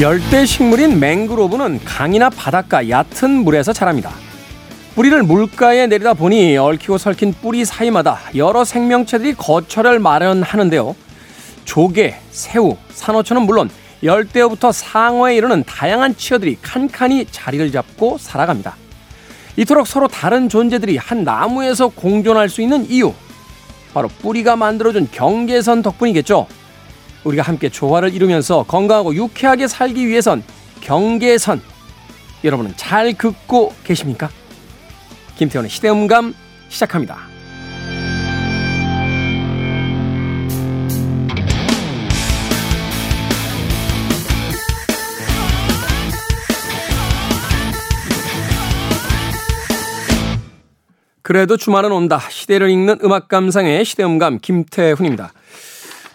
열대 식물인 맹그로브는 강이나 바닷가 얕은 물에서 자랍니다. 뿌리를 물가에 내리다 보니 얽히고 설킨 뿌리 사이마다 여러 생명체들이 거처를 마련하는데요. 조개, 새우, 산호초는 물론 열대어부터 상어에 이르는 다양한 치어들이 칸칸이 자리를 잡고 살아갑니다. 이토록 서로 다른 존재들이 한 나무에서 공존할 수 있는 이유. 바로 뿌리가 만들어준 경계선 덕분이겠죠. 우리가 함께 조화를 이루면서 건강하고 유쾌하게 살기 위해선 경계선 여러분은 잘 긋고 계십니까? 김태원의 시대음감 시작합니다. 그래도 주말은 온다. 시대를 읽는 음악 감상의 시대음감 김태훈입니다.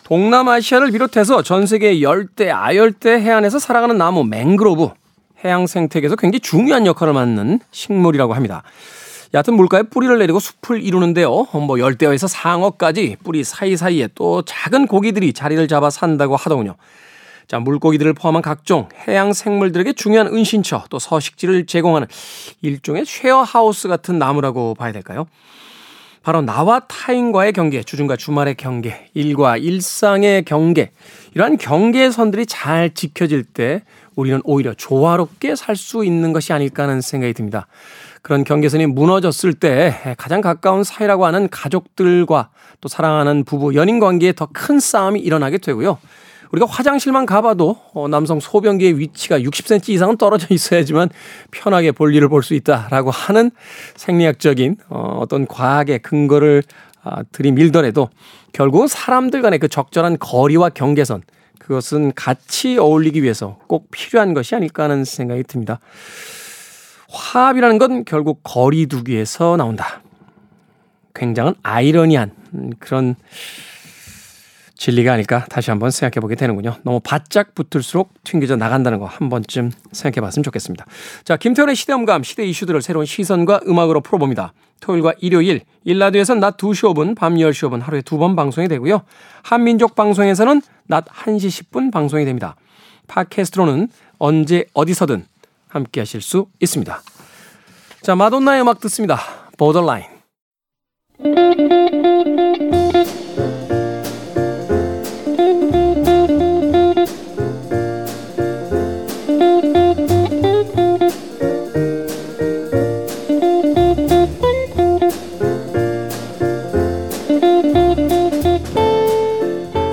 동남아시아를 비롯해서 전 세계 열대, 아열대 해안에서 살아가는 나무 맹그로브 해양 생태계에서 굉장히 중요한 역할을 맡는 식물이라고 합니다. 얕은 물가에 뿌리를 내리고 숲을 이루는데요. 뭐 열대어에서 상어까지 뿌리 사이사이에 또 작은 고기들이 자리를 잡아 산다고 하더군요. 자, 물고기들을 포함한 각종 해양 생물들에게 중요한 은신처 또 서식지를 제공하는 일종의 쉐어하우스 같은 나무라고 봐야 될까요? 바로 나와 타인과의 경계, 주중과 주말의 경계, 일과 일상의 경계, 이러한 경계선들이 잘 지켜질 때 우리는 오히려 조화롭게 살 수 있는 것이 아닐까 하는 생각이 듭니다. 그런 경계선이 무너졌을 때 가장 가까운 사이라고 하는 가족들과 또 사랑하는 부부, 연인 관계에 더 큰 싸움이 일어나게 되고요. 우리가 화장실만 가봐도 어, 남성 소변기의 위치가 60cm 이상은 떨어져 있어야지만 편하게 볼 일을 볼 수 있다라고 하는 생리학적인 어, 어떤 과학의 근거를 아, 들이밀더라도 결국은 사람들 간의 그 적절한 거리와 경계선 그것은 같이 어울리기 위해서 꼭 필요한 것이 아닐까 하는 생각이 듭니다. 화합이라는 건 결국 거리두기에서 나온다. 굉장한 아이러니한 그런 진리가 아닐까 다시 한번 생각해 보게 되는군요. 너무 바짝 붙을수록 튕겨져 나간다는 거 한 번쯤 생각해 봤으면 좋겠습니다. 자, 김태훈의 시대음감, 시대 이슈들을 새로운 시선과 음악으로 풀어봅니다. 토요일과 일요일, 일라디오에서는 낮 2시 5분, 밤 10시 5분 하루에 두 번 방송이 되고요. 한민족 방송에서는 낮 1시 10분 방송이 됩니다. 팟캐스트로는 언제 어디서든 함께 하실 수 있습니다. 자, 마돈나의 음악 듣습니다. 보더라인.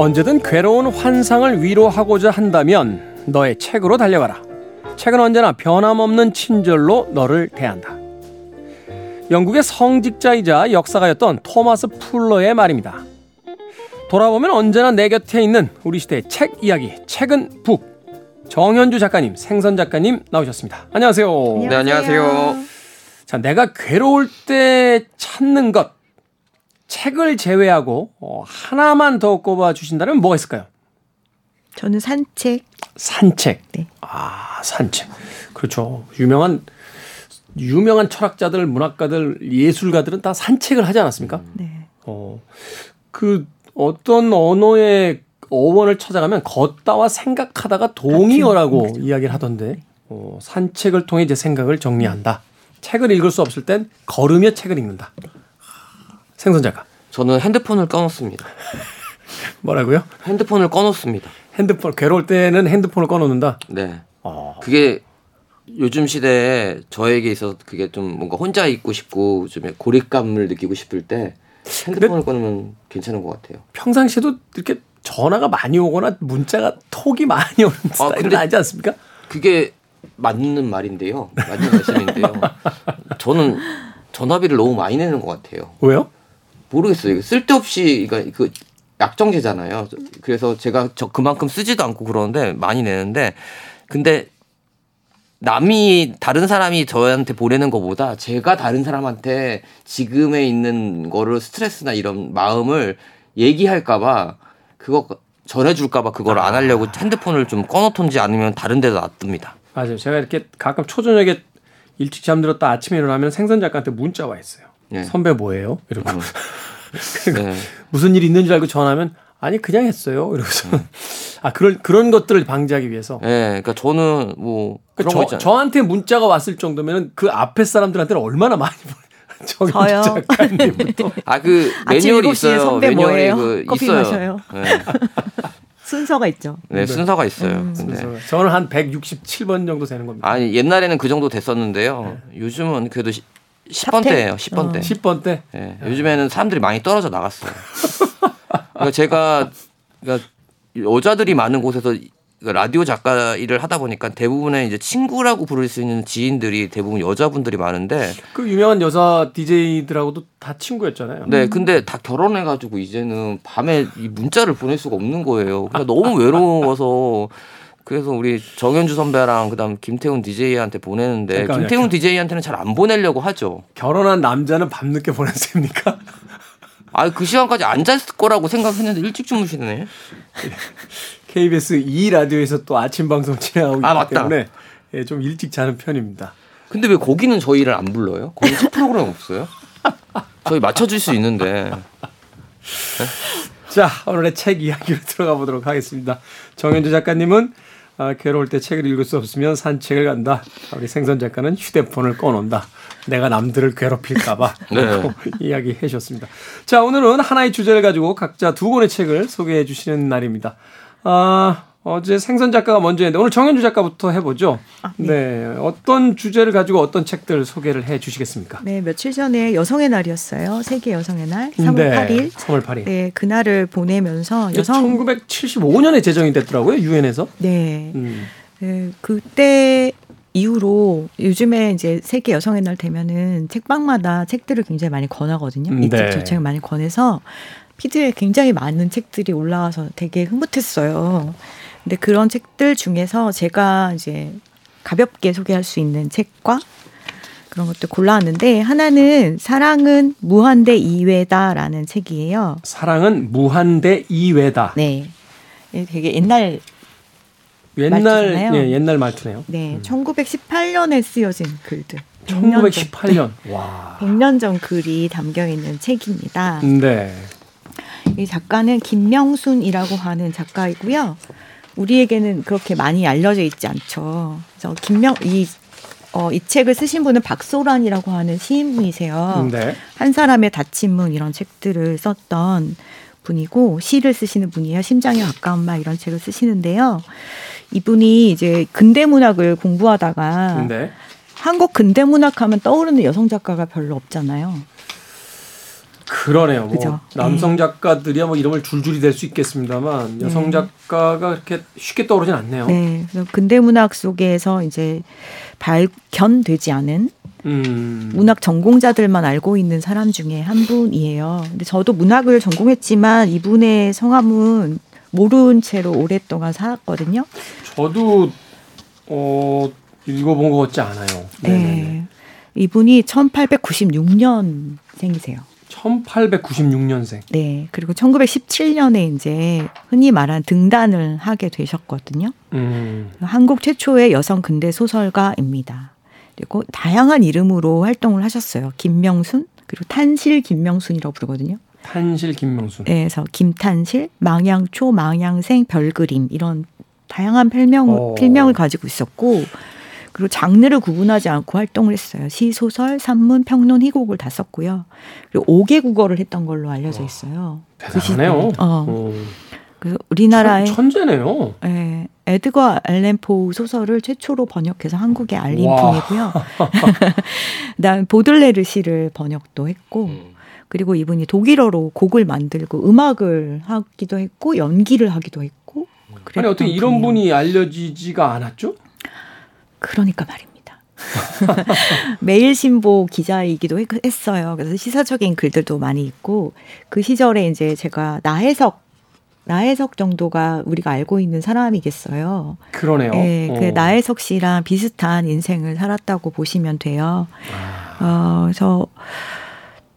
언제든 괴로운 환상을 위로하고자 한다면 너의 책으로 달려가라. 책은 언제나 변함없는 친절로 너를 대한다. 영국의 성직자이자 역사가였던 토마스 풀러의 말입니다. 돌아보면 언제나 내 곁에 있는 우리 시대의 책 이야기, 책은 북. 정현주 작가님, 생선 작가님 나오셨습니다. 안녕하세요. 안녕하세요. 네, 안녕하세요. 자, 내가 괴로울 때 찾는 것. 책을 제외하고 어, 하나만 더 꼽아 주신다면 뭐가 있을까요? 저는 산책. 산책. 네. 아, 산책. 그렇죠. 유명한 유명한 철학자들, 문학가들, 예술가들은 다 산책을 하지 않았습니까? 네. 어. 그 어떤 언어의 어원을 찾아가면 걷다와 생각하다가 동의어라고 이야기를 하던데 네. 어, 산책을 통해 이제 생각을 정리한다. 책을 읽을 수 없을 땐 걸으며 책을 읽는다. 네. 생선 작가. 저는 핸드폰을 꺼놓습니다. 뭐라고요? 핸드폰을 꺼놓습니다. 핸드폰 괴로울 때는 핸드폰을 꺼놓는다. 네. 어. 그게 요즘 시대에 저에게 있어서 그게 좀 뭔가 혼자 있고 싶고 좀 고립감을 느끼고 싶을 때 핸드폰을 꺼놓으면 괜찮은 것 같아요. 평상시에도 이렇게 전화가 많이 오거나 문자가 톡이 많이 오는 아, 스타일은 아니지 않습니까? 그게 맞는 말인데요. 맞는 말씀인데요. 저는 전화비를 너무 많이 내는 것 같아요. 왜요? 모르겠어요. 쓸데없이 그러니까 그 약정제잖아요. 그래서 제가 저 그만큼 쓰지도 않고 그러는데 많이 내는데 근데 남이 다른 사람이 저한테 보내는 것보다 제가 다른 사람한테 지금에 있는 거를 스트레스나 이런 마음을 얘기할까봐 그거 전해줄까봐 그걸 안 하려고 아. 핸드폰을 좀 꺼놓던지 아니면 다른 데다 놔둡니다. 맞아요. 제가 이렇게 가끔 초저녁에 일찍 잠들었다 아침에 일어나면 생선 작가한테 문자 와 있어요. 네. 선배 뭐예요? 이러고. 음. 그러니까 네. 무슨 일 있는 줄 알고 전화하면 아니 그냥 했어요. 이러고서 음. 아 그런 그런 것들을 방지하기 위해서. 예, 네, 그러니까 저는 뭐 그러니까 저, 저한테 문자가 왔을 정도면은 그 앞에 사람들한테는 얼마나 많이. 저요. 아그 매뉴얼이 있어요. 매뉴얼이 그 커피 있어요. 마셔요. 네. 순서가 있죠. 네, 순서가 있어요. 음, 순서. 저는 한 167번 정도 되는 겁니다. 아니 옛날에는 그 정도 됐었는데요. 네. 요즘은 그래도 10번 대예요. 10번 대. 어. 10번 대. 네, 요즘에는 사람들이 많이 떨어져 나갔어요. 그러니까 제가 그러니까 여자들이 많은 곳에서 라디오 작가 일을 하다 보니까 대부분의 이제 친구라고 부를 수 있는 지인들이 대부분 여자분들이 많은데 그 유명한 여자 DJ들하고도 다 친구였잖아요. 네, 근데 다 결혼해가지고 이제는 밤에 이 문자를 보낼 수가 없는 거예요. 그러니까 너무 외로워서 그래서 우리 정현주 선배랑 그다음 김태훈 DJ한테 보내는데 잠깐만요. 김태훈 DJ한테는 잘 안 보내려고 하죠. 결혼한 남자는 밤늦게 보냈습니까? 아, 그 시간까지 앉았을 거라고 생각했는데 일찍 주무시네. KBS 2 라디오에서 또 아침 방송 진행하고 아, 있기 때문에 예, 좀 일찍 자는 편입니다. 근데 왜 거기는 저희를 안 불러요? 거기 책 프로그램 없어요? 저희 맞춰줄 수 있는데. 네? 자, 오늘의 책 이야기로 들어가 보도록 하겠습니다. 정현주 작가님은 아, 괴로울 때 책을 읽을 수 없으면 산책을 간다. 우리 생선 작가는 휴대폰을 꺼놓는다. 내가 남들을 괴롭힐까봐 네. 이야기해 주셨습니다. 자, 오늘은 하나의 주제를 가지고 각자 두 권의 책을 소개해 주시는 날입니다. 아, 어제 생선 작가가 먼저 했는데 오늘 정현주 작가부터 해보죠. 아, 네. 네. 어떤 주제를 가지고 어떤 책들 소개를 해 주시겠습니까? 네, 며칠 전에 여성의 날이었어요. 세계 여성의 날, 3월 네, 8일. 3월 8일. 네, 그날을 보내면서 여성 1975년에 제정이 됐더라고요, 유엔에서. 네. 음. 네, 그때 이후로 요즘에 이제 세계 여성의 날 되면은 책방마다 책들을 굉장히 많이 권하거든요. 음, 네. 이책 저 책을 많이 권해서 피드에 굉장히 많은 책들이 올라와서 되게 흐뭇했어요. 근데 그런 책들 중에서 제가 이제 가볍게 소개할 수 있는 책과 그런 것들 골라왔는데 하나는 사랑은 무한대 이외다라는 책이에요. 사랑은 무한대 이외다. 네. 되게 옛날 옛날 예, 옛날 말투네요. 네, 음. 1918년에 쓰여진 글들. 1918년. 네. 와. 100년 전 글이 담겨 있는 책입니다. 네. 이 작가는 김명순이라고 하는 작가이고요. 우리에게는 그렇게 많이 알려져 있지 않죠. 그래서 김명 이 어, 이 책을 쓰신 분은 박소란이라고 하는 시인분이세요. 네. 한 사람의 다친 문 이런 책들을 썼던 분이고 시를 쓰시는 분이에요. 심장에 가까운 말 이런 책을 쓰시는데요. 이분이 이제 근대 문학을 공부하다가 네. 한국 근대 문학 하면 떠오르는 여성 작가가 별로 없잖아요. 그러네요. 뭐 남성 네. 작가들이야 뭐 이름을 줄줄이 댈수 있겠습니다만 여성 네. 작가가 그렇게 쉽게 떠오르진 않네요. 네. 근대 문학 속에서 이제 발견되지 않은 음. 문학 전공자들만 알고 있는 사람 중에 한 분이에요. 근데 저도 문학을 전공했지만 이분의 성함은 모른 채로 오랫동안 살았거든요. 저도 어 읽어본 것 같지 않아요. 네. 네네 네. 이분이 1896년생이세요. 1896년생. 네. 그리고 1917년에 이제 흔히 말한 등단을 하게 되셨거든요. 음. 한국 최초의 여성 근대 소설가입니다. 그리고 다양한 이름으로 활동을 하셨어요. 김명순, 그리고 탄실 김명순이라고 부르거든요. 탄실 김명순. 네, 그래서 김탄실, 망양초, 망양생, 별그림 이런 다양한 별명 어. 필명을 가지고 있었고 그리고 장르를 구분하지 않고 활동을 했어요. 시, 소설, 산문, 평론, 희곡을 다 썼고요. 그리고 5개 국어를 했던 걸로 알려져 있어요. 대단하네요. 그 어. 어. 그래서 우리나라의 천 재네요. 네, 에드거 앨런 포 소설을 최초로 번역해서 한국에 알린 와. 분이고요. 그다음 보들레르 시를 번역도 했고 음. 그리고 이분이 독일어로 곡을 만들고 음악을 하기도 했고 연기를 하기도 했고. 아니 어떻게 이런 분이 알려지지가 않았죠? 그러니까 말입니다. 매일신보 기자이기도 했어요. 그래서 시사적인 글들도 많이 있고 그 시절에 이제 제가 나혜석 나혜석 정도가 우리가 알고 있는 사람이겠어요. 그러네요. 네, 그 나혜석 씨랑 비슷한 인생을 살았다고 보시면 돼요. 아. 어, 그래서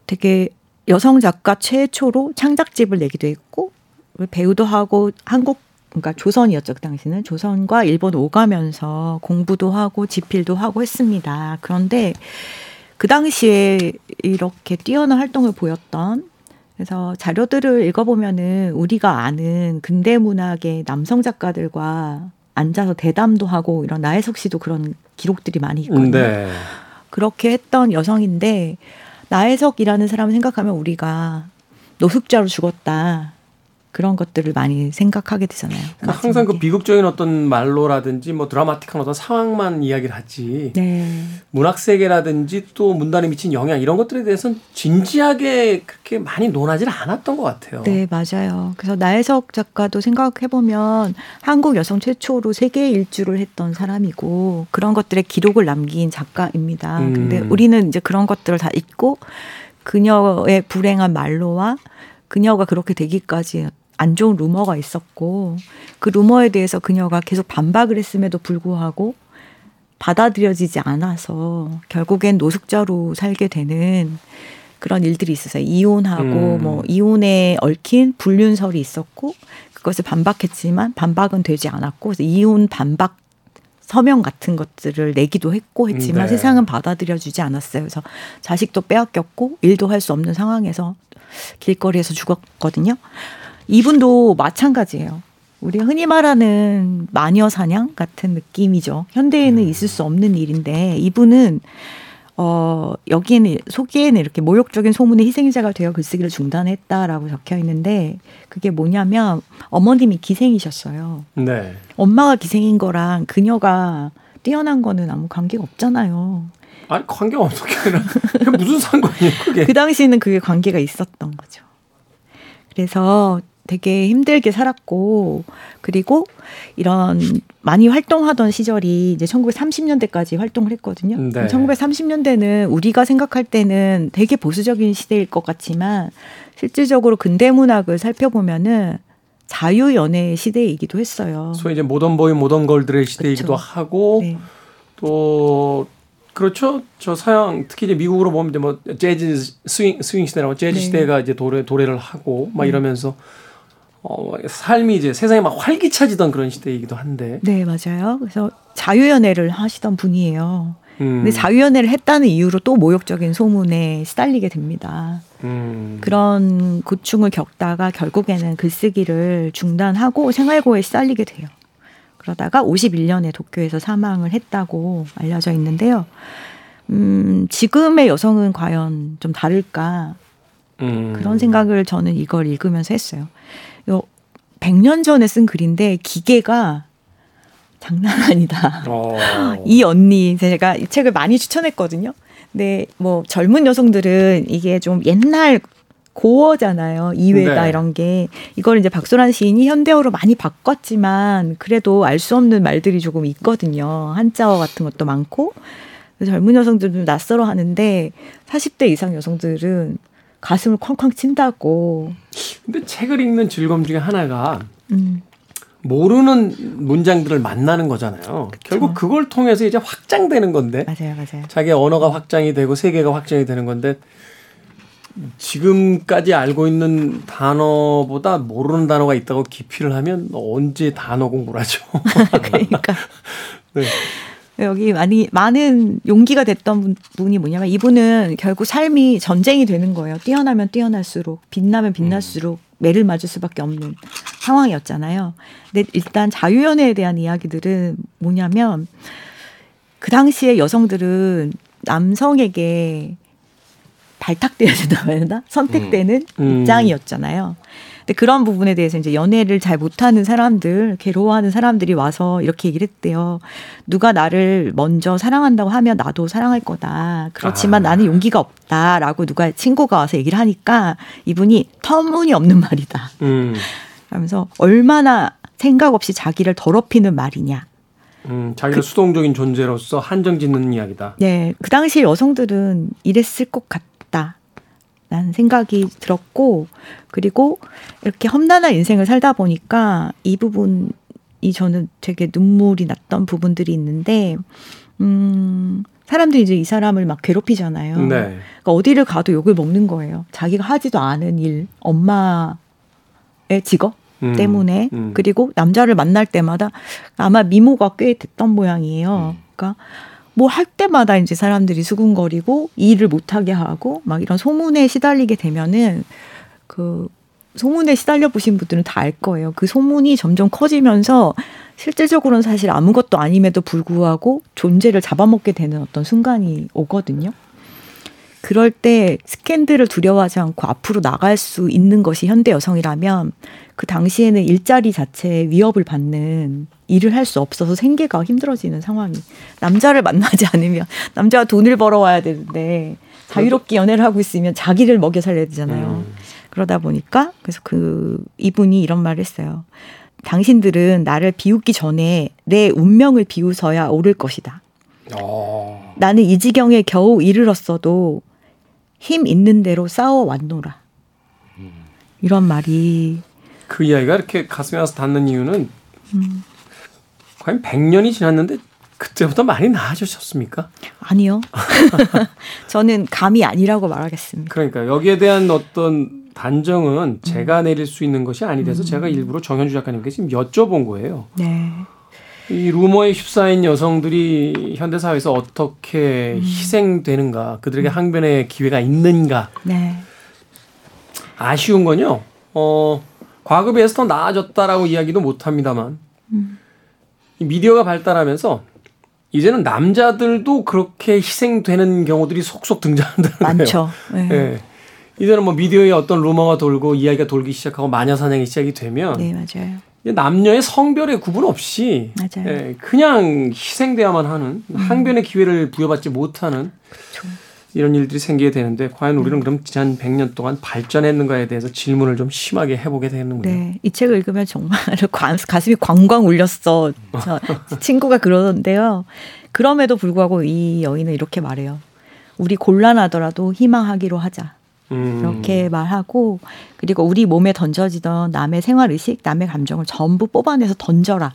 되게 여성 작가 최초로 창작집을 내기도 했고 배우도 하고 한국 그러니까 조선이었죠 그 당시는 조선과 일본 오가면서 공부도 하고 집필도 하고 했습니다. 그런데 그 당시에 이렇게 뛰어난 활동을 보였던 그래서 자료들을 읽어보면은 우리가 아는 근대 문학의 남성 작가들과 앉아서 대담도 하고 이런 나혜석 씨도 그런 기록들이 많이 있거든요. 네. 그렇게 했던 여성인데 나혜석이라는 사람을 생각하면 우리가 노숙자로 죽었다. 그런 것들을 많이 생각하게 되잖아요. 그러니까 항상 그. 비극적인 어떤 말로라든지 뭐 드라마틱한 어떤 상황만 이야기를 하지 네. 문학 세계라든지 또 문단에 미친 영향 이런 것들에 대해서는 진지하게 그렇게 많이 논하지는 않았던 것 같아요. 네, 맞아요. 그래서 나혜석 작가도 생각해 보면 한국 여성 최초로 세계 일주를 했던 사람이고 그런 것들의 기록을 남긴 작가입니다. 음. 근데 우리는 이제 그런 것들을 다 잊고 그녀의 불행한 말로와 그녀가 그렇게 되기까지 안 좋은 루머가 있었고 그 루머에 대해서 그녀가 계속 반박을 했음에도 불구하고 받아들여지지 않아서 결국엔 노숙자로 살게 되는 그런 일들이 있었어요. 이혼하고 음. 뭐 이혼에 얽힌 불륜설이 있었고 그것을 반박했지만 반박은 되지 않았고 이혼 반박 서명 같은 것들을 내기도 했고 했지만 네. 세상은 받아들여주지 않았어요. 그래서 자식도 빼앗겼고 일도 할 수 없는 상황에서 길거리에서 죽었거든요. 이분도 마찬가지예요. 우리가 흔히 말하는 마녀 사냥 같은 느낌이죠. 현대에는 있을 수 없는 일인데 이분은 어 여기에는 소개에는 이렇게 모욕적인 소문의 희생자가 되어 글쓰기를 중단했다라고 적혀 있는데 그게 뭐냐면 어머님이 기생이셨어요. 네. 엄마가 기생인 거랑 그녀가 뛰어난 거는 아무 관계가 없잖아요. 아니 관계 어떻게 그게 무슨 상관이에요 그게? 그 당시에는 그게 관계가 있었던 거죠. 그래서 되게 힘들게 살았고 그리고 이런 많이 활동하던 시절이 이제 1930년대까지 활동을 했거든요. 네. 1930년대는 우리가 생각할 때는 되게 보수적인 시대일 것 같지만 실질적으로 근대 문학을 살펴보면은 자유 연애 시대이기도 했어요. 소위 이제 모던 보이 모던 걸들의 시대이기도 그쵸. 하고 네. 또 그렇죠. 저 서양 특히 이제 미국으로 보면 이제 뭐 재즈 스윙 스윙 시대라고 재즈 네. 시대가 이제 도래 도래를 하고 막 이러면서 어 삶이 이제 세상이 막 활기차지던 그런 시대이기도 한데. 네, 맞아요. 그래서 자유 연애를 하시던 분이에요. 음, 근데 자유연애를 했다는 이유로 또 모욕적인 소문에 시달리게 됩니다. 음, 그런 고충을 겪다가 결국에는 글쓰기를 중단하고 생활고에 시달리게 돼요. 그러다가 51년에 도쿄에서 사망을 했다고 알려져 있는데요. 음, 지금의 여성은 과연 좀 다를까? 음. 그런 생각을 저는 이걸 읽으면서 했어요. 요 100년 전에 쓴 글인데 기계가 장난 아니다. 어. 이 언니 제가 이 책을 많이 추천했거든요. 근데 뭐 젊은 여성들은 이게 좀 옛날 고어잖아요. 이외다 네. 이런 게 이걸 이제 박소란 시인이 현대어로 많이 바꿨지만 그래도 알 수 없는 말들이 조금 있거든요. 한자어 같은 것도 많고 젊은 여성들은 낯설어 하는데 40대 이상 여성들은 가슴을 쾅쾅 친다고. 근데 책을 읽는 즐거움 중에 하나가 음, 모르는 문장들을 만나는 거잖아요. 결국 그걸 통해서 이제 확장되는 건데 맞아요, 맞아요. 자기 언어가 확장이 되고 세계가 확장이 되는 건데 지금까지 알고 있는 단어보다 모르는 단어가 있다고 기피를 하면 언제 단어 공부를 하죠. 그러니까 네. 여기 많이 많은 용기가 됐던 분- 분이 뭐냐면 이분은 결국 삶이 전쟁이 되는 거예요. 뛰어나면 뛰어날수록 빛나면 빛날수록 매를 맞을 수밖에 없는 상황이었잖아요. 근데 일단 자유연애에 대한 이야기들은 뭐냐면 그 당시에 여성들은 남성에게 발탁돼야 된다고 해야 되나? 선택되는 음. 입장이었잖아요. 근데 그런 부분에 대해서 이제 연애를 잘 못하는 사람들, 괴로워하는 사람들이 와서 이렇게 얘기를 했대요. 누가 나를 먼저 사랑한다고 하면 나도 사랑할 거다. 그렇지만 아. 나는 용기가 없다 라고 누가 친구가 와서 얘기를 하니까 이분이 터무니없는 말이다. 음, 하면서 얼마나 생각 없이 자기를 더럽히는 말이냐. 음, 자기가 수동적인 존재로서 한정 짓는 이야기다. 네, 그 당시 여성들은 이랬을 것 같다. 라는 생각이 들었고, 그리고 이렇게 험난한 인생을 살다 보니까 이 부분이 저는 되게 눈물이 났던 부분들이 있는데, 음, 사람들이 이제 이 사람을 막 괴롭히잖아요. 네. 그러니까 어디를 가도 욕을 먹는 거예요. 자기가 하지도 않은 일, 엄마의 직업 음, 때문에 음. 그리고 남자를 만날 때마다 아마 미모가 꽤 됐던 모양이에요. 그러니까 뭐 할 때마다 이제 사람들이 수군거리고 일을 못하게 하고 막 이런 소문에 시달리게 되면은 그 소문에 시달려 보신 분들은 다 알 거예요. 그 소문이 점점 커지면서 실질적으로는 사실 아무것도 아님에도 불구하고 존재를 잡아먹게 되는 어떤 순간이 오거든요. 그럴 때 스캔들을 두려워하지 않고 앞으로 나갈 수 있는 것이 현대 여성이라면 그 당시에는 일자리 자체에 위협을 받는 일을 할 수 없어서 생계가 힘들어지는 상황이 남자를 만나지 않으면 남자가 돈을 벌어와야 되는데 자유롭게 연애를 하고 있으면 자기를 먹여 살려야 되잖아요. 음. 그러다 보니까 그래서 그 이분이 이런 말을 했어요. 당신들은 나를 비웃기 전에 내 운명을 비웃어야 오를 것이다. 어. 나는 이 지경에 겨우 이르렀어도 힘 있는 대로 싸워 왔노라. 이런 말이 그 이야기가 이렇게 가슴에 와서 닿는 이유는 음. 과연 100년이 지났는데 그때보다 많이 나아지셨습니까? 아니요. 저는 감이 아니라고 말하겠습니다. 그러니까 여기에 대한 어떤 단정은 제가 음. 내릴 수 있는 것이 아니 돼서 음. 제가 일부러 정현주 작가님께 지금 여쭤본 거예요. 네. 이 루머에 휩싸인 여성들이 현대 사회에서 어떻게 음. 희생되는가, 그들에게 음. 항변의 기회가 있는가. 네. 아쉬운 건요. 어, 과거에 비해서 더 나아졌다라고 이야기도 못 합니다만, 음. 미디어가 발달하면서 이제는 남자들도 그렇게 희생되는 경우들이 속속 등장한다는 많죠. 거예요. 네. 네. 이제는 뭐 미디어에 어떤 루머가 돌고 이야기가 돌기 시작하고 마녀 사냥이 시작이 되면 네, 맞아요. 남녀의 성별의 구분 없이 맞아요. 예, 그냥 희생돼야만 하는 음. 항변의 기회를 부여받지 못하는 그렇죠. 이런 일들이 생기게 되는데 과연 우리는 음. 그럼 지난 100년 동안 발전했는가에 대해서 질문을 좀 심하게 해보게 되는군요. 네, 이 책을 읽으면 정말 가슴이 광광 울렸어. 저 친구가 그러던데요. 그럼에도 불구하고 이 여인은 이렇게 말해요. 우리 곤란하더라도 희망하기로 하자. 음. 이렇게 말하고 그리고 우리 몸에 던져지던 남의 생활 의식, 남의 감정을 전부 뽑아내서 던져라.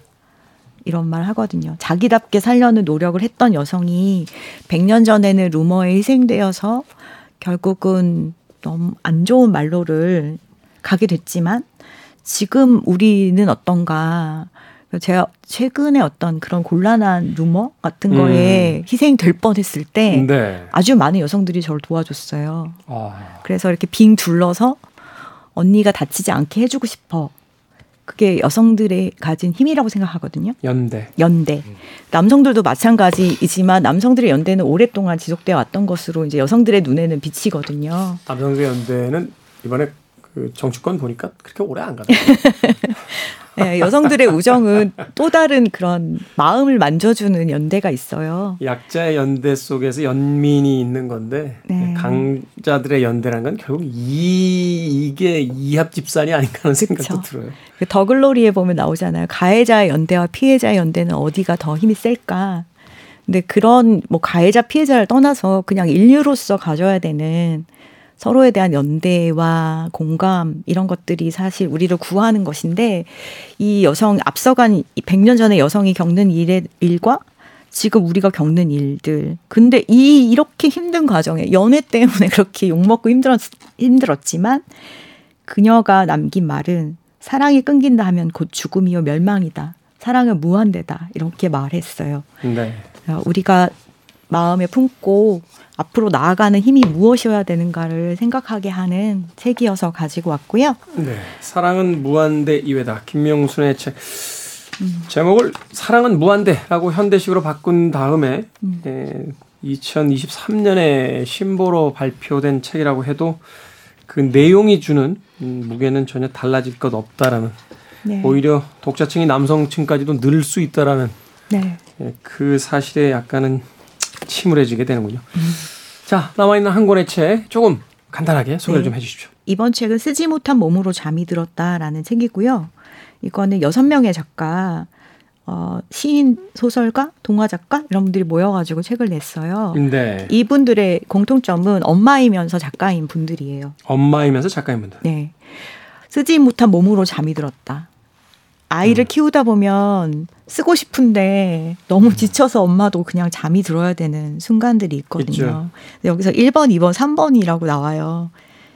이런 말 하거든요. 자기답게 살려는 노력을 했던 여성이 100년 전에는 루머에 희생되어서 결국은 너무 안 좋은 말로를 가게 됐지만 지금 우리는 어떤가 제가 최근에 어떤 그런 곤란한 루머 같은 거에 음. 희생될 뻔했을 때 네. 아주 많은 여성들이 저를 도와줬어요. 아. 그래서 이렇게 빙 둘러서 언니가 다치지 않게 해주고 싶어. 그게 여성들의 가진 힘이라고 생각하거든요. 연대. 연대. 음. 남성들도 마찬가지이지만 남성들의 연대는 오랫동안 지속되어 왔던 것으로 이제 여성들의 눈에는 비치거든요. 남성들의 연대는 이번에 그 정치권 보니까 그렇게 오래 안 가더라고요. 네, 여성들의 우정은 또 다른 그런 마음을 만져주는 연대가 있어요. 약자의 연대 속에서 연민이 있는 건데 네. 강자들의 연대란 건 결국 이 이게 이합 집산이 아닌가 하는 생각도 그쵸. 들어요. 그 더글로리에 보면 나오잖아요. 가해자의 연대와 피해자의 연대는 어디가 더 힘이 셀까? 근데 그런 뭐 가해자 피해자를 떠나서 그냥 인류로서 가져야 되는 서로에 대한 연대와 공감 이런 것들이 사실 우리를 구하는 것인데 이 여성 앞서간 100년 전에 여성이 겪는 일의 일과 지금 우리가 겪는 일들. 근데 이 이렇게 힘든 과정에 연애 때문에 그렇게 욕먹고 힘들었 힘들었지만 그녀가 남긴 말은 사랑이 끊긴다 하면 곧 죽음이요 멸망이다. 사랑은 무한대다. 이렇게 말했어요. 네. 어, 우리가 마음에 품고 앞으로 나아가는 힘이 무엇이어야 되는가를 생각하게 하는 책이어서 가지고 왔고요. 네. 사랑은 무한대 이외다. 김명순의 책. 음. 제목을 사랑은 무한대라고 현대식으로 바꾼 다음에 음. 예, 2023년에 신보로 발표된 책이라고 해도 그 내용이 주는 음, 무게는 전혀 달라질 것 없다라는 네. 오히려 독자층이 남성층까지도 늘 수 있다라는 네. 예, 그 사실에 약간은 침울해지게 되는군요. 음. 자, 남아있는 한 권의 책 조금 간단하게 소개를 네. 좀 해주십시오. 이번 책은 쓰지 못한 몸으로 잠이 들었다라는 책이고요. 이거는 여섯 명의 작가, 어, 시인, 소설가, 동화 작가 이런 분들이 모여가지고 책을 냈어요. 네. 이분들의 공통점은 엄마이면서 작가인 분들이에요. 엄마이면서 작가인 분들. 네. 쓰지 못한 몸으로 잠이 들었다. 아이를 음. 키우다 보면 쓰고 싶은데 너무 음. 지쳐서 엄마도 그냥 잠이 들어야 되는 순간들이 있거든요. 여기서 1번, 2번, 3번이라고 나와요.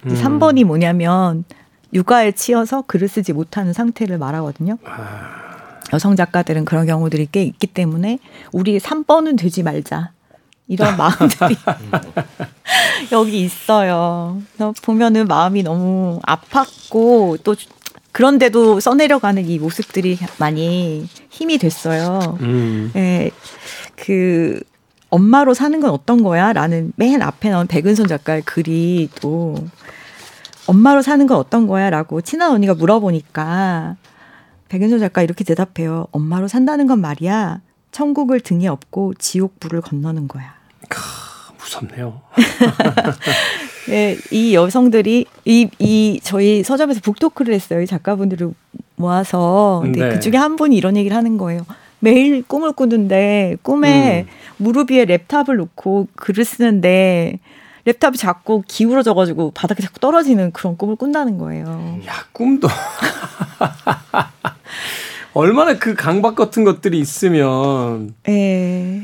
음. 3번이 뭐냐면 육아에 치여서 글을 쓰지 못하는 상태를 말하거든요. 아. 여성 작가들은 그런 경우들이 꽤 있기 때문에 우리 3번은 되지 말자. 이런 마음들이 여기 있어요. 그래서 보면은 마음이 너무 아팠고 또 그런데도 써내려가는 이 모습들이 많이 힘이 됐어요. 음. 예, 그 엄마로 사는 건 어떤 거야? 라는 맨 앞에 나온 백은선 작가의 글이 또 엄마로 사는 건 어떤 거야? 라고 친한 언니가 물어보니까 백은선 작가 이렇게 대답해요. 엄마로 산다는 건 말이야. 천국을 등에 업고 지옥불을 건너는 거야. 무섭네요. 네, 이 여성들이 이, 이 저희 서점에서 북토크를 했어요. 이 작가분들을 모아서. 근데 네. 그 중에 한 분이 이런 얘기를 하는 거예요. 매일 꿈을 꾸는데 꿈에 무릎 위에 랩탑을 놓고 글을 쓰는데 랩탑이 자꾸 기울어져가지고 바닥에 자꾸 떨어지는 그런 꿈을 꾼다는 거예요. 야, 꿈도. 얼마나 그 강박 같은 것들이 있으면 예.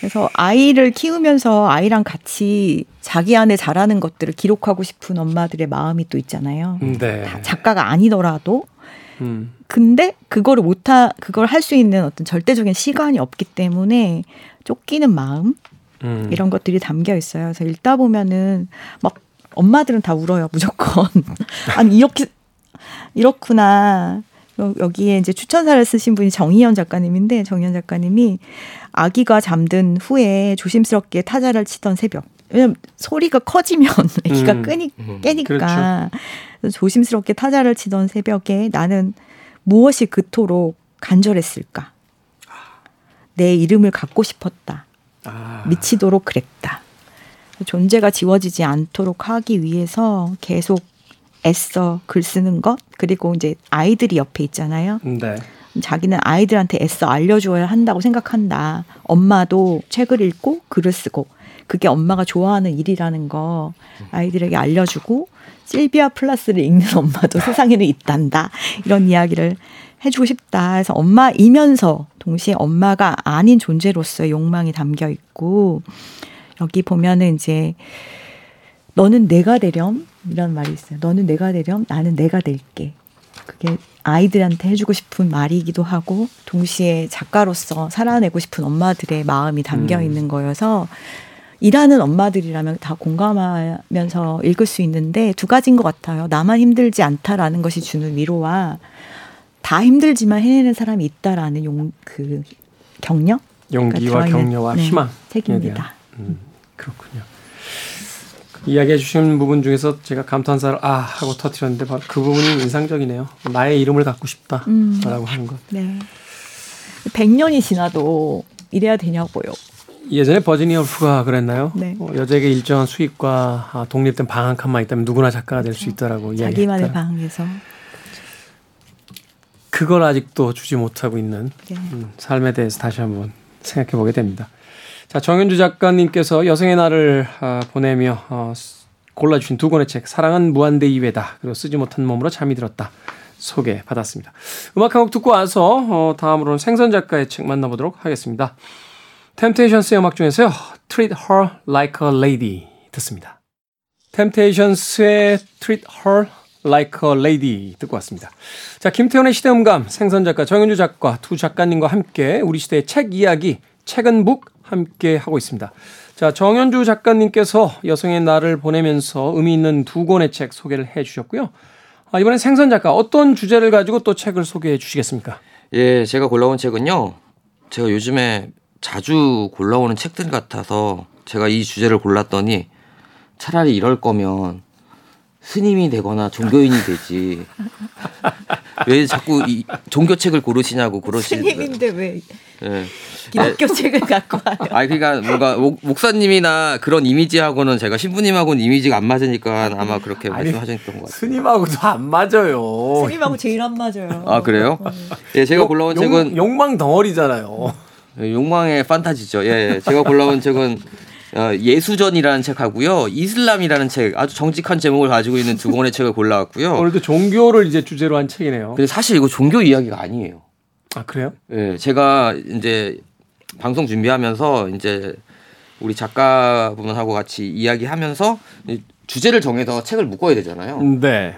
그래서 아이를 키우면서 아이랑 같이 자기 안에 자라는 것들을 기록하고 싶은 엄마들의 마음이 또 있잖아요. 네. 다 작가가 아니더라도 음. 근데 그거를 못하 그걸 할 수 있는 어떤 절대적인 시간이 없기 때문에 쫓기는 마음 음. 이런 것들이 담겨 있어요. 그래서 읽다 보면은 막 엄마들은 다 울어요 무조건. 아니 이렇게 이렇구나. 여- 여기에 이제 추천사를 쓰신 분이 정희연 작가님인데 정희연 작가님이 아기가 잠든 후에 조심스럽게 타자를 치던 새벽. 왜냐면 소리가 커지면 아기가 음. 끄니 음. 깨니까 그래서 조심스럽게 타자를 치던 새벽에 나는 무엇이 그토록 간절했을까? 내 이름을 갖고 싶었다. 아. 미치도록 그랬다. 존재가 지워지지 않도록 하기 위해서 계속 애써 글 쓰는 것 그리고 이제 아이들이 옆에 있잖아요. 네. 자기는 아이들한테 애써 알려줘야 한다고 생각한다. 엄마도 책을 읽고 글을 쓰고 그게 엄마가 좋아하는 일이라는 거 아이들에게 알려주고 실비아 플러스를 읽는 엄마도 세상에는 있단다. 이런 이야기를 해주고 싶다. 그래서 엄마이면서 동시에 엄마가 아닌 존재로서의 욕망이 담겨 있고 여기 보면은 이제 너는 내가 되렴 이런 말이 있어요. 너는 내가 되렴 나는 내가 될게. 그게 아이들한테 해주고 싶은 말이기도 하고 동시에 작가로서 살아내고 싶은 엄마들의 마음이 담겨 음. 있는 거여서 일하는 엄마들이라면 다 공감하면서 읽을 수 있는데 두 가지인 것 같아요. 나만 힘들지 않다라는 것이 주는 위로와 다 힘들지만 해내는 사람이 있다라는 용, 그 격려? 용기와 들어있는, 격려와 네, 희망. 책입니다. 음, 그렇군요. 이야기해 주신 부분 중에서 제가 감탄사를 아 하고 터뜨렸는데 바로 그 부분이 인상적이네요. 나의 이름을 갖고 싶다라고 음. 하는 것. 네. 100년이 지나도 이래야 되냐고요. 예전에 버지니아 울프가 그랬나요? 네. 어, 여자에게 일정한 수입과 아, 독립된 방한 칸만 있다면 누구나 작가가 될 수 있다라고 그렇죠. 자기만의 이야기했다. 방에서. 그걸 아직도 주지 못하고 있는 네. 음, 삶에 대해서 다시 한번 생각해 보게 됩니다. 자, 정현주 작가님께서 여성의 날을 아, 보내며 어, 쓰- 골라주신 두 권의 책, 사랑은 무한대 이외다. 그리고 쓰지 못한 몸으로 잠이 들었다. 소개 받았습니다. 음악 한 곡 듣고 와서 어, 다음으로는 생선 작가의 책 만나보도록 하겠습니다. 템테이션스의 음악 중에서요. Treat Her Like a Lady 듣습니다. 템테이션스의 Treat Her Like a Lady 듣고 왔습니다. 자, 김태훈의 시대음감, 생선 작가, 정현주 작가 두 작가님과 함께 우리 시대의 책 이야기, 책은 북 함께 하고 있습니다. 자, 정현주 작가님께서 여성의 날을 보내면서 의미 있는 두 권의 책 소개를 해 주셨고요. 아, 이번엔 생선 작가 어떤 주제를 가지고 또 책을 소개해 주시겠습니까? 예, 제가 골라온 책은요. 제가 요즘에 자주 골라오는 책들 같아서 제가 이 주제를 골랐더니 차라리 이럴 거면 스님이 되거나 종교인이 되지. 왜 자꾸 이 종교책을 고르시냐고 그러시. 스님인데 왜 예. 기독교 책을 갖고 와요? 아 그러니까 뭔가 목- 목사님이나 그런 이미지하고는 제가 신부님하고는 이미지가 안 맞으니까 아마 그렇게 아니, 말씀하셨던 것 같아요. 스님하고도 안 맞아요. 스님하고 제일 안 맞아요. 아 그래요? 예, 제가 골라온 용- 책은 욕망 덩어리잖아요. 예, 욕망의 판타지죠. 예, 예. 제가 골라온 책은 어, 예수전이라는 책하고요, 이슬람이라는 책 아주 정직한 제목을 가지고 있는 두 권의 책을 골라왔고요. 오늘도 종교를 이제 주제로 한 책이네요. 근데 사실 이거 종교 이야기가 아니에요. 아 그래요? 예, 제가 이제 방송 준비하면서 이제 우리 작가분하고 같이 이야기하면서 이 주제를 정해서 책을 묶어야 되잖아요. 네.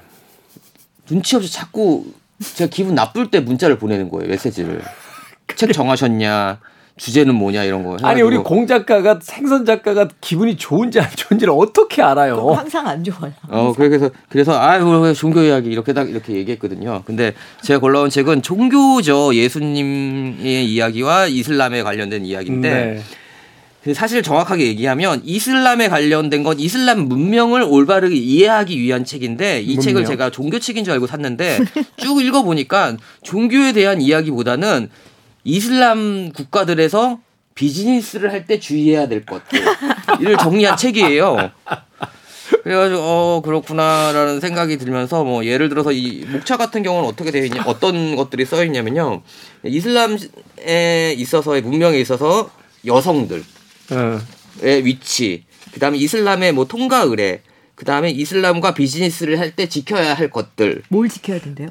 눈치 없이 자꾸 제가 기분 나쁠 때 문자를 보내는 거예요, 메시지를. 책 정하셨냐? 주제는 뭐냐 이런 거. 아니 해가지고 우리 공 작가가 생선 작가가 기분이 좋은지 안 좋은지를 어떻게 알아요? 항상 안 좋아요. 어 그래서 그래서 아유 종교 이야기 이렇게 딱 이렇게 얘기했거든요. 근데 제가 골라온 책은 종교죠 예수님의 이야기와 이슬람에 관련된 이야기인데 네. 사실 정확하게 얘기하면 이슬람에 관련된 건 이슬람 문명을 올바르게 이해하기 위한 책인데 이 문명. 책을 제가 종교 책인 줄 알고 샀는데 쭉 읽어보니까 종교에 대한 이야기보다는 이슬람 국가들에서 비즈니스를 할 때 주의해야 될 것들을 정리한 책이에요. 그래가지고 어 그렇구나라는 생각이 들면서 뭐 예를 들어서 이 목차 같은 경우는 어떻게 되어 있냐 어떤 것들이 써 있냐면요 이슬람에 있어서의 문명에 있어서 여성들 어. 의 위치, 그 다음에 이슬람의 뭐 통과 의례, 그 다음에 이슬람과 비즈니스를 할 때 지켜야 할 것들. 뭘 지켜야 된대요?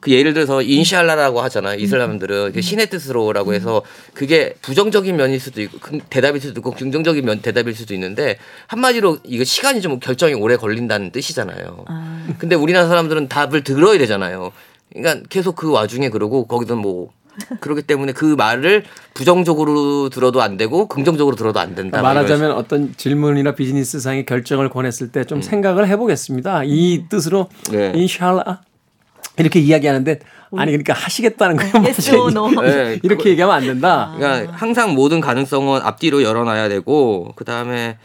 그 예를 들어서 인샬라라고 하잖아요. 이슬람들은 그 신의 뜻으로라고 해서 그게 부정적인 면일 수도 있고 그 대답일 수도 있고 긍정적인 면 대답일 수도 있는데 한마디로 이거 시간이 좀 결정이 오래 걸린다는 뜻이잖아요. 아, 근데 우리나라 사람들은 답을 들어야 되잖아요. 그러니까 계속 그 와중에 그러고 거기서 뭐 그렇기 때문에 그 말을 부정적으로 들어도 안 되고 긍정적으로 들어도 안 된다. 말하자면 어떤 질문이나 비즈니스 상의 결정을 권했을 때좀 생각을 해보겠습니다. 이 뜻으로 네. 인샬라 이렇게 이야기하는데 아니 그러니까 하시겠다는 거예요. yes or no. 네, 이렇게 얘기하면 안 된다. 그러니까 항상 모든 가능성은 앞뒤로 열어놔야 되고 그 다음에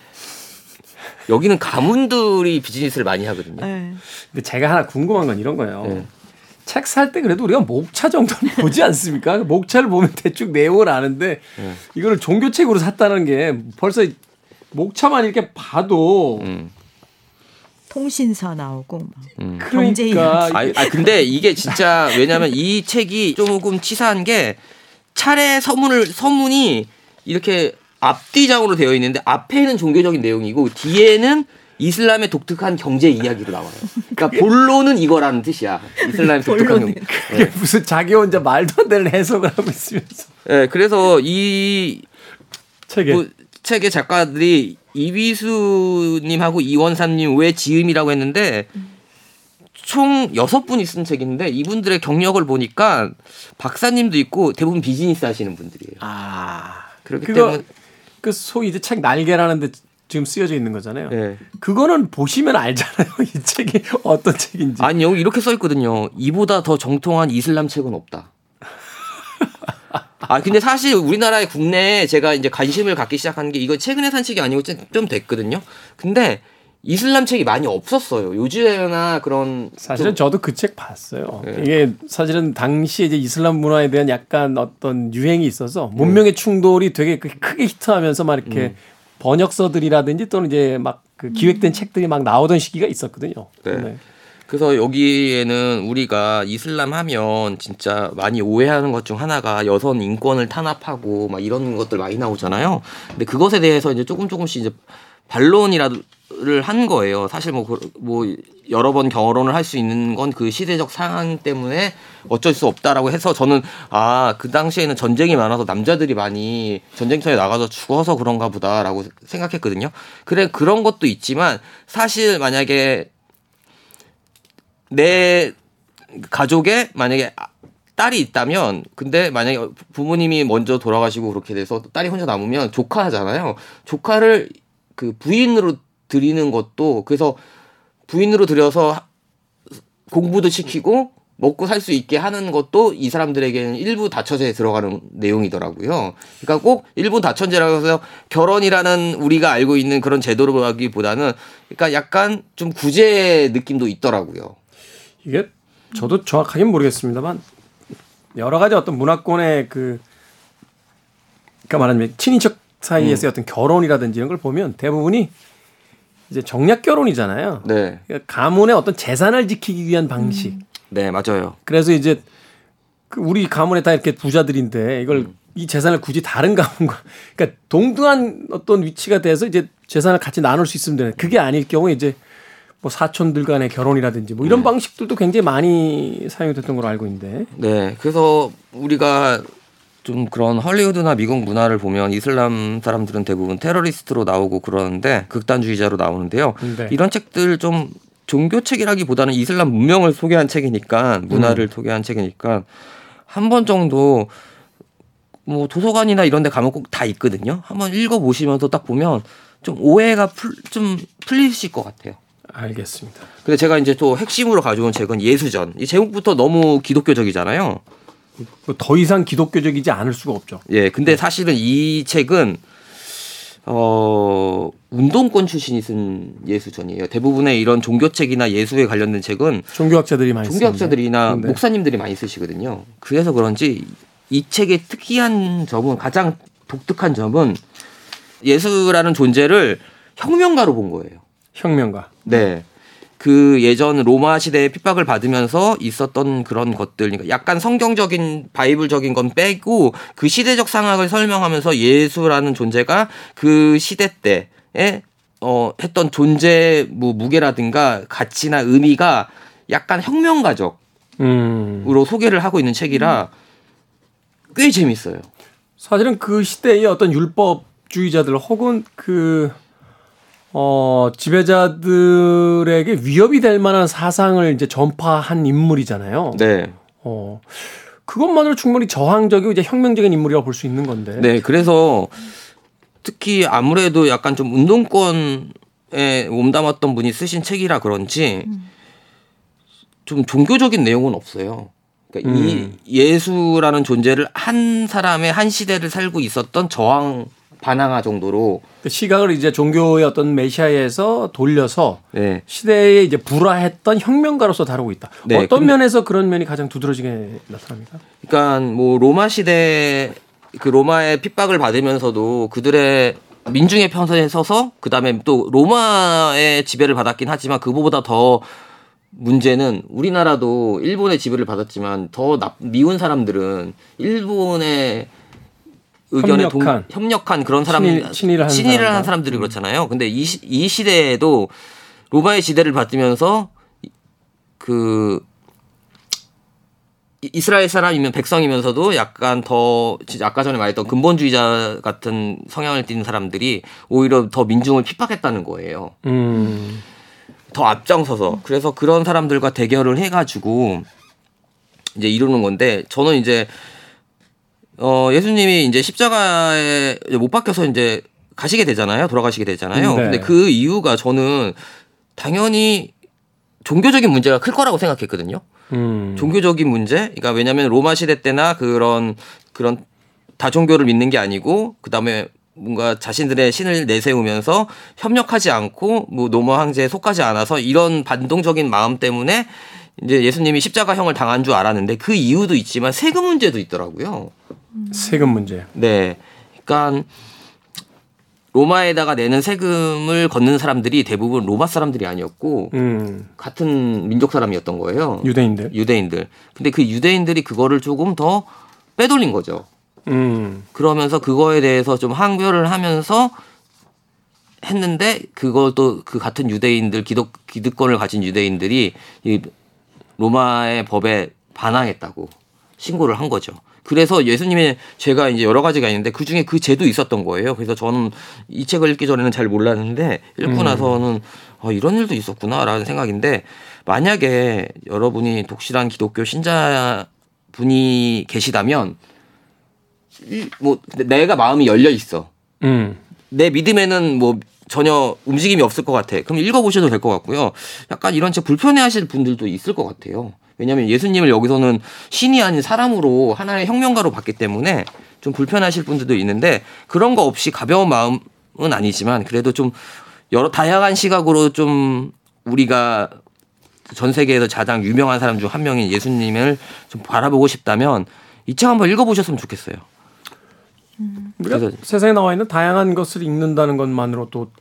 여기는 가문들이 비즈니스를 많이 하거든요. 네. 근데 제가 하나 궁금한 건 이런 거예요. 네. 책살 때 그래도 우리가 목차 정도는 보지 않습니까? 목차를 보면 대충 내용을 아는데 네. 이거를 종교책으로 샀다는 게 벌써 목차만 이렇게 봐도 음. 통신사 나오고 막 음. 경제 그러니까 이야기. 아, 아 근데 이게 진짜 왜냐면 이 책이 조금 치사한 게 차례 서문을 서문이 이렇게 앞뒤장으로 되어 있는데 앞에는 종교적인 내용이고 뒤에는 이슬람의 독특한 경제 이야기로 나와요. 그러니까 본론은 이거라는 뜻이야. 이슬람의 독특한 경제. 그게 무슨 자기 혼자 말도 안 되는 해석을 하고 있으면서 네, 그래서 이 책에 그 책의 작가들이 이비수님하고 이원삼님 외 지음이라고 했는데 총 여섯 분이 쓴 책인데 이분들의 경력을 보니까 박사님도 있고 대부분 비즈니스 하시는 분들이에요. 아 그렇기 그거 때문에 그 소위 이제 책 날개라는데 지금 쓰여져 있는 거잖아요. 네. 그거는 보시면 알잖아요. 이 책이 어떤 책인지. 아니 여기 이렇게 써 있거든요. 이보다 더 정통한 이슬람 책은 없다. 아 근데 사실 우리나라의 국내에 제가 이제 관심을 갖기 시작한 게 이거 최근에 산 책이 아니고 좀- 좀 됐거든요. 근데 이슬람 책이 많이 없었어요. 요즘에나 그런 사실은 저도 그 책 봤어요. 네. 이게 사실은 당시에 이제 이슬람 문화에 대한 약간 어떤 유행이 있어서 문명의 충돌이 되게 그 크게 히트하면서 막 이렇게 번역서들이라든지 또는 이제 막 그 기획된 책들이 막 나오던 시기가 있었거든요. 네. 그래서 여기에는 우리가 이슬람 하면 진짜 많이 오해하는 것 중 하나가 여성 인권을 탄압하고 막 이런 것들 많이 나오잖아요. 근데 그것에 대해서 이제 조금 조금씩 이제 반론이라를 한 거예요. 사실 뭐, 그- 뭐 여러 번 결혼을 할 수 있는 건 그 시대적 상황 때문에 어쩔 수 없다라고 해서 저는 아, 그 당시에는 전쟁이 많아서 남자들이 많이 전쟁터에 나가서 죽어서 그런가 보다라고 생각했거든요. 그래, 그런 것도 있지만 사실 만약에 내 가족에 만약에 아- 딸이 있다면 근데 만약에 부모님이 먼저 돌아가시고 그렇게 돼서 딸이 혼자 남으면 조카잖아요. 조카를 그 부인으로 드리는 것도 그래서 부인으로 하- 공부도 시키고 먹고 살 수 있게 하는 것도 이 사람들에게는 일부 다처제에 들어가는 내용이더라고요. 그러니까 꼭 일부 다처제라고 해서 결혼이라는 우리가 알고 있는 그런 제도로 하기보다는 그러니까 약간 좀 구제 느낌도 있더라고요. 이게 저도 정확하게는 모르겠습니다만 여러 가지 어떤 문화권의 그 그러니까 말하자면 친인척 사이에서의 어떤 결혼이라든지 이런 걸 보면 대부분이 이제 정략 결혼이잖아요. 네. 그러니까 가문의 어떤 재산을 지키기 위한 방식. 네, 맞아요. 그래서 이제 그 우리 가문에 다 이렇게 부자들인데 이걸 이 재산을 굳이 다른 가문과 그러니까 동등한 어떤 위치가 돼서 이제 재산을 같이 나눌 수 있으면 되는 그게 아닐 경우에 이제 뭐 사촌들 간의 결혼이라든지 뭐 이런 방식들도 굉장히 많이 사용됐던 걸로 알고 있는데 네. 그래서 우리가 좀 그런 헐리우드나 미국 문화를 보면 이슬람 사람들은 대부분 테러리스트로 나오고 그러는데 극단주의자로 나오는데요. 네. 이런 책들 좀 종교 책이라기보다는 이슬람 문명을 소개한 책이니까 문화를 소개한 책이니까 한 번 정도 뭐 도서관이나 이런 데 가면 꼭 다 있거든요. 한번 읽어 보시면서 딱 보면 좀 오해가 풀, 좀 풀리실 것 같아요. 알겠습니다. 근데 제가 이제 또 핵심으로 가져온 책은 예수전. 이 제목부터 너무 기독교적이잖아요. 뭐더 이상 기독교적이지 않을 수가 없죠. 예, 근데 사실은 이 책은 어 운동권 출신이 쓴 예수전이에요. 대부분의 이런 종교책이나 예수에 관련된 책은 종교학자들이 많이 종교학자들이나. 네. 목사님들이 많이 쓰시거든요. 그래서 그런지 이 책의 특이한 점은 가장 독특한 점은 예수라는 존재를 혁명가로 본 거예요. 혁명가. 네. 그 예전 로마 시대에 핍박을 받으면서 있었던 그런 것들, 그러니까 약간 성경적인 바이블적인 건 빼고 그 시대적 상황을 설명하면서 예수라는 존재가 그 시대 때에 어 했던 존재 뭐 무게라든가 가치나 의미가 약간 혁명가적으로 음. 소개를 하고 있는 책이라 꽤 재밌어요. 사실은 그 시대의 어떤 율법주의자들 혹은 그, 어, 지배자들에게 위협이 될 만한 사상을 이제 전파한 인물이잖아요. 네. 어, 그것만으로 충분히 저항적이고 이제 혁명적인 인물이라고 볼 수 있는 건데. 네, 그래서 특히 아무래도 약간 좀 운동권에 몸담았던 분이 쓰신 책이라 그런지 좀 종교적인 내용은 없어요. 그러니까 이 예수라는 존재를 한 사람의 한 시대를 살고 있었던 저항 반항아 정도로 그 시각을 이제 종교의 어떤 메시아에서 돌려서 네. 시대에 이제 불화했던 혁명가로서 다루고 있다. 네, 어떤 근데- 면에서 그런 면이 가장 두드러지게 나타납니까? 그러니까 뭐 로마 시대 그 로마의 핍박을 받으면서도 그들의 민중의 편에 서서 그다음에 또 로마의 지배를 받았긴 하지만 그보다 더 문제는 우리나라도 일본의 지배를 받았지만 더 나, 미운 사람들은 일본의 의견에 동- 협력한. 협력한 그런 사람 친일- 친일을 한 친일을 한 사람들. 사람들이 그렇잖아요. 근데 이, 시, 이 시대에도 로마의 지대를 받으면서 그 이- 이스라엘 사람이면 백성이면서도 약간 더 진짜 아까 전에 말했던 근본주의자 같은 성향을 띠는 사람들이 오히려 더 민중을 핍박했다는 거예요. 음. 더 앞장서서 그래서 그런 사람들과 대결을 해가지고 이제 이루는 건데 저는 이제 어 예수님이 이제 십자가에 못 박혀서 이제 가시게 되잖아요 돌아가시게 되잖아요 네. 근데 그 이유가 저는 당연히 종교적인 문제가 클 거라고 생각했거든요 음. 종교적인 문제 그러니까 왜냐하면 로마 시대 때나 그런 그런 다종교를 믿는 게 아니고 그 다음에 뭔가 자신들의 신을 내세우면서 협력하지 않고 뭐 노마 황제에 속하지 않아서 이런 반동적인 마음 때문에 이제 예수님이 십자가형을 당한 줄 알았는데 그 이유도 있지만 세금 문제도 있더라고요. 세금 문제. 네. 그러니까 로마에다가 내는 세금을 걷는 사람들이 대부분 로마 사람들이 아니었고 음. 같은 민족 사람이었던 거예요. 유대인들. 유대인들. 근데 그 유대인들이 그거를 조금 더 빼돌린 거죠. 음. 그러면서 그거에 대해서 좀 항변을 하면서 했는데 그것도 그 같은 유대인들 기독 기득권을 가진 유대인들이 이 로마의 법에 반항했다고 신고를 한 거죠. 그래서 예수님의 죄가 이제 여러 가지가 있는데 그 중에 그 죄도 있었던 거예요. 그래서 저는 이 책을 읽기 전에는 잘 몰랐는데 읽고 나서는 어, 이런 일도 있었구나라는 생각인데 만약에 여러분이 독실한 기독교 신자 분이 계시다면 이- 뭐 내가 마음이 열려 있어. 음. 내 믿음에는 뭐 전혀 움직임이 없을 것 같아. 그럼 읽어보셔도 될 것 같고요. 약간 이런 책 불편해하실 분들도 있을 것 같아요. 왜냐하면 예수님을 여기서는 신이 아닌 사람으로 하나의 혁명가로 봤기 때문에 좀 불편하실 분들도 있는데 그런 거 없이 가벼운 마음은 아니지만 그래도 좀 여러 다양한 시각으로 좀 우리가 전 세계에서 가장 유명한 사람 중 한 명인 예수님을 좀 바라보고 싶다면 이 책 한번 읽어보셨으면 좋겠어요. 그래서- 세상에 나와 있는 다양한 것을 읽는다는 것만으로 또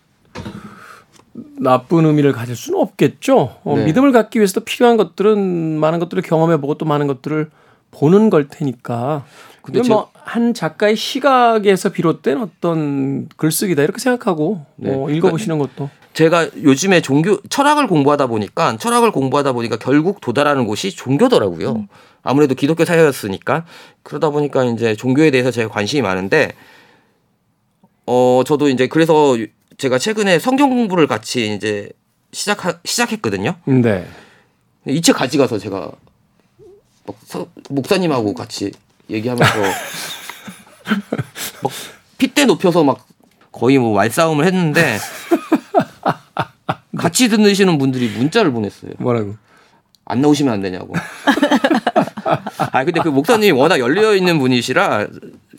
나쁜 의미를 가질 수는 없겠죠. 어, 네. 믿음을 갖기 위해서도 필요한 것들은 많은 것들을 경험해 보고 또 많은 것들을 보는 걸 테니까. 근데 뭐한 작가의 시각에서 비롯된 어떤 글쓰기다 이렇게 생각하고 네. 어, 읽어보시는 것도 제가 요즘에 종교 철학을 공부하다 보니까 철학을 공부하다 보니까 결국 도달하는 곳이 종교더라고요. 아무래도 기독교 사회였으니까 그러다 보니까 이제 종교에 대해서 제가 관심이 많은데 어 저도 이제 그래서 제가 최근에 성경 공부를 같이 이제 시작 시작했거든요. 네. 이 책 가져가서 제가 막 서- 목사님하고 같이 얘기하면서 막 핏대 높여서 막 거의 뭐 말싸움을 했는데 같이 듣으시는 분들이 문자를 보냈어요. 뭐라고? 안 나오시면 안 되냐고. 아 근데 그 목사님이 워낙 열려 있는 분이시라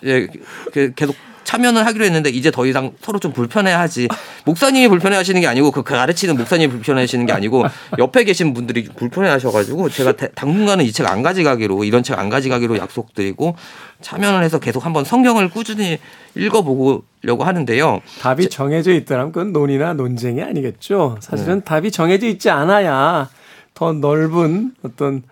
예, 그 계속 참여는 하기로 했는데 이제 더 이상 서로 좀 불편해하지. 목사님이 불편해하시는 게 아니고 그 가르치는 목사님이 불편해하시는 게 아니고 옆에 계신 분들이 불편해하셔가지고 제가 대- 당분간은 이 책 안 가져가기로 이런 책 안 가져가기로 약속드리고 참여를 해서 계속 한번 성경을 꾸준히 읽어보려고 하는데요. 답이 정해져 있더라면 그건 논의나 논쟁이 아니겠죠. 사실은 네. 답이 정해져 있지 않아야 더 넓은 어떤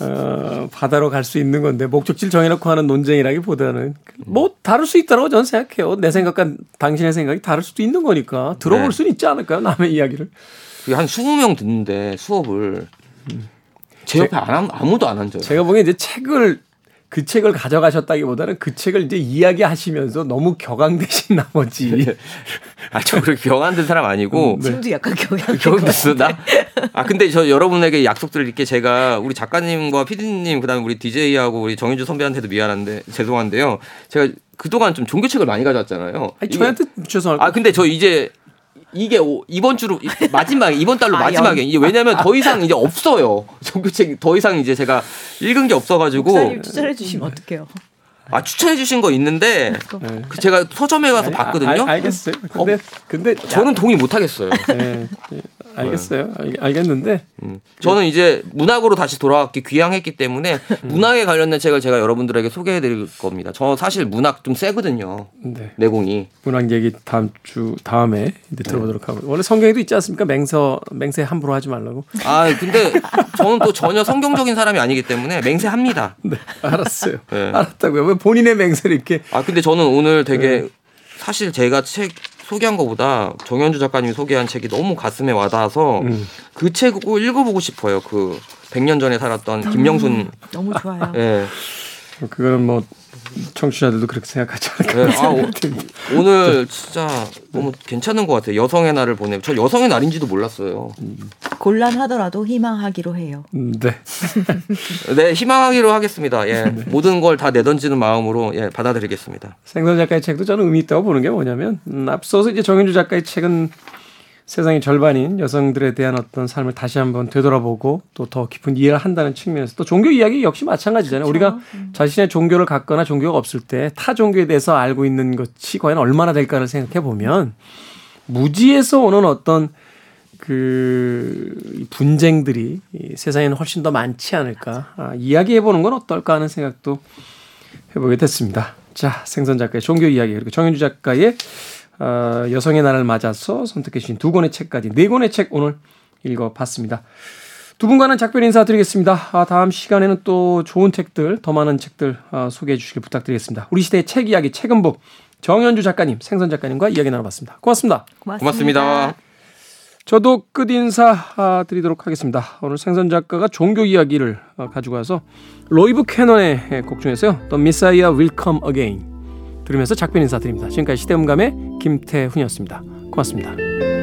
어, 바다로 갈 수 있는 건데 목적지를 정해놓고 하는 논쟁이라기보다는 뭐 다를 수 있다고 저는 생각해요. 내 생각과 당신의 생각이 다를 수도 있는 거니까 들어볼 네. 수는 있지 않을까요? 남의 이야기를. 한 20명 듣는데 수업을 제 옆에 안, 앉- 아무도 안 앉아요. 제가 보기엔 이제 책을 그 책을 가져가셨다기보다는 그 책을 이제 이야기하시면서 너무 격앙되신 나머지 아, 저 그렇게 경한된 사람 아니고 네. 지금도 약간 경향. 경됐어 나. 아 근데 저 여러분에게 약속드릴 게 제가 우리 작가님과 피디님 그 다음에 우리 DJ하고 우리 정윤주 선배한테도 미안한데 죄송한데요. 제가 그동안 좀 종교책을 많이 가져왔잖아요. 아니, 저한테 죄송할 아 근데 저 이제 이게 오- 이번 주로 이- 마지막 이번 달로 아, 마지막에 연- 이게 왜냐면 더 이상 이제 없어요. 종교책 더 이상 이제 제가 읽은 게 없어가지고 목사님 추천해 주시면 어떡해요? 아 추천해 주신 거 있는데 네. 그 제가 서점에 가서 아니, 봤거든요. 아, 알, 알겠어요. 근데 근데 저는 동의 못 하겠어요. 네, 네, 알겠어요. 알, 알겠는데 음. 저는 이제 문학으로 다시 돌아왔기 귀향했기 때문에 문학에 관련된 책을 제가 여러분들에게 소개해 드릴 겁니다. 저 사실 문학 좀 세거든요. 네. 내공이. 문학 얘기 다음 주 다음에 이제 들어보도록 하고 원래 성경에도 있지 않습니까? 맹서 맹세 함부로 하지 말라고. 아, 근데 저는 또 전혀 성경적인 사람이 아니기 때문에 맹세합니다. 네, 알았어요. 네. 알았다고요. 왜 본인의 맹세를 이렇게 아, 근데 저는 오늘 되게 사실 제가 책 소개한 것보다 정현주 작가님이 소개한 책이 너무 가슴에 와닿아서 음. 그 책을 꼭 읽어보고 싶어요. 그 100년 전에 살았던 김영순. 너무 좋아요. 예. 그거는 뭐 청취자들도 그렇게 생각하지 않을까. 네, 아, 오, 오늘 진짜 너무 괜찮은 것 같아요. 여성의 날을 보내. 저 여성의 날인지도 몰랐어요. 곤란하더라도 희망하기로 해요. 음, 네. 네, 희망하기로 하겠습니다. 예, 모든 걸 다 내던지는 마음으로 예, 받아들이겠습니다. 생선 작가의 책도 저는 의미 있다고 보는 게 뭐냐면 음, 앞서서 이제 정현주 작가의 책은 세상의 절반인 여성들에 대한 어떤 삶을 다시 한번 되돌아보고 또 더 깊은 이해를 한다는 측면에서 또 종교 이야기 역시 마찬가지잖아요. 우리가 자신의 종교를 갖거나 종교가 없을 때 타 종교에 대해서 알고 있는 것이 과연 얼마나 될까를 생각해 보면 무지에서 오는 어떤 그 분쟁들이 이 세상에는 훨씬 더 많지 않을까 아, 이야기해 보는 건 어떨까 하는 생각도 해보게 됐습니다. 자, 생선 작가의 종교 이야기 그리고 정현주 작가의 어, 여성의 날을 맞아서 선택해 주신 두 권의 책까지 네 권의 책 오늘 읽어봤습니다. 두 분과는 작별 인사드리겠습니다. 아, 다음 시간에는 또 좋은 책들, 더 많은 책들 아, 소개해 주시길 부탁드리겠습니다. 우리 시대의 책 이야기, 책은북 정현주 작가님, 생선 작가님과 이야기 나눠봤습니다. 고맙습니다. 고맙습니다. 저도 끝 인사 아, 드리도록 하겠습니다. 오늘 생선 작가가 종교 이야기를 어, 가지고 와서 로이브 캐넌의 곡 중에서요. The Messiah Will Come Again 들으면서 작별 인사드립니다. 지금까지 시대음감의 김태훈이었습니다. 고맙습니다.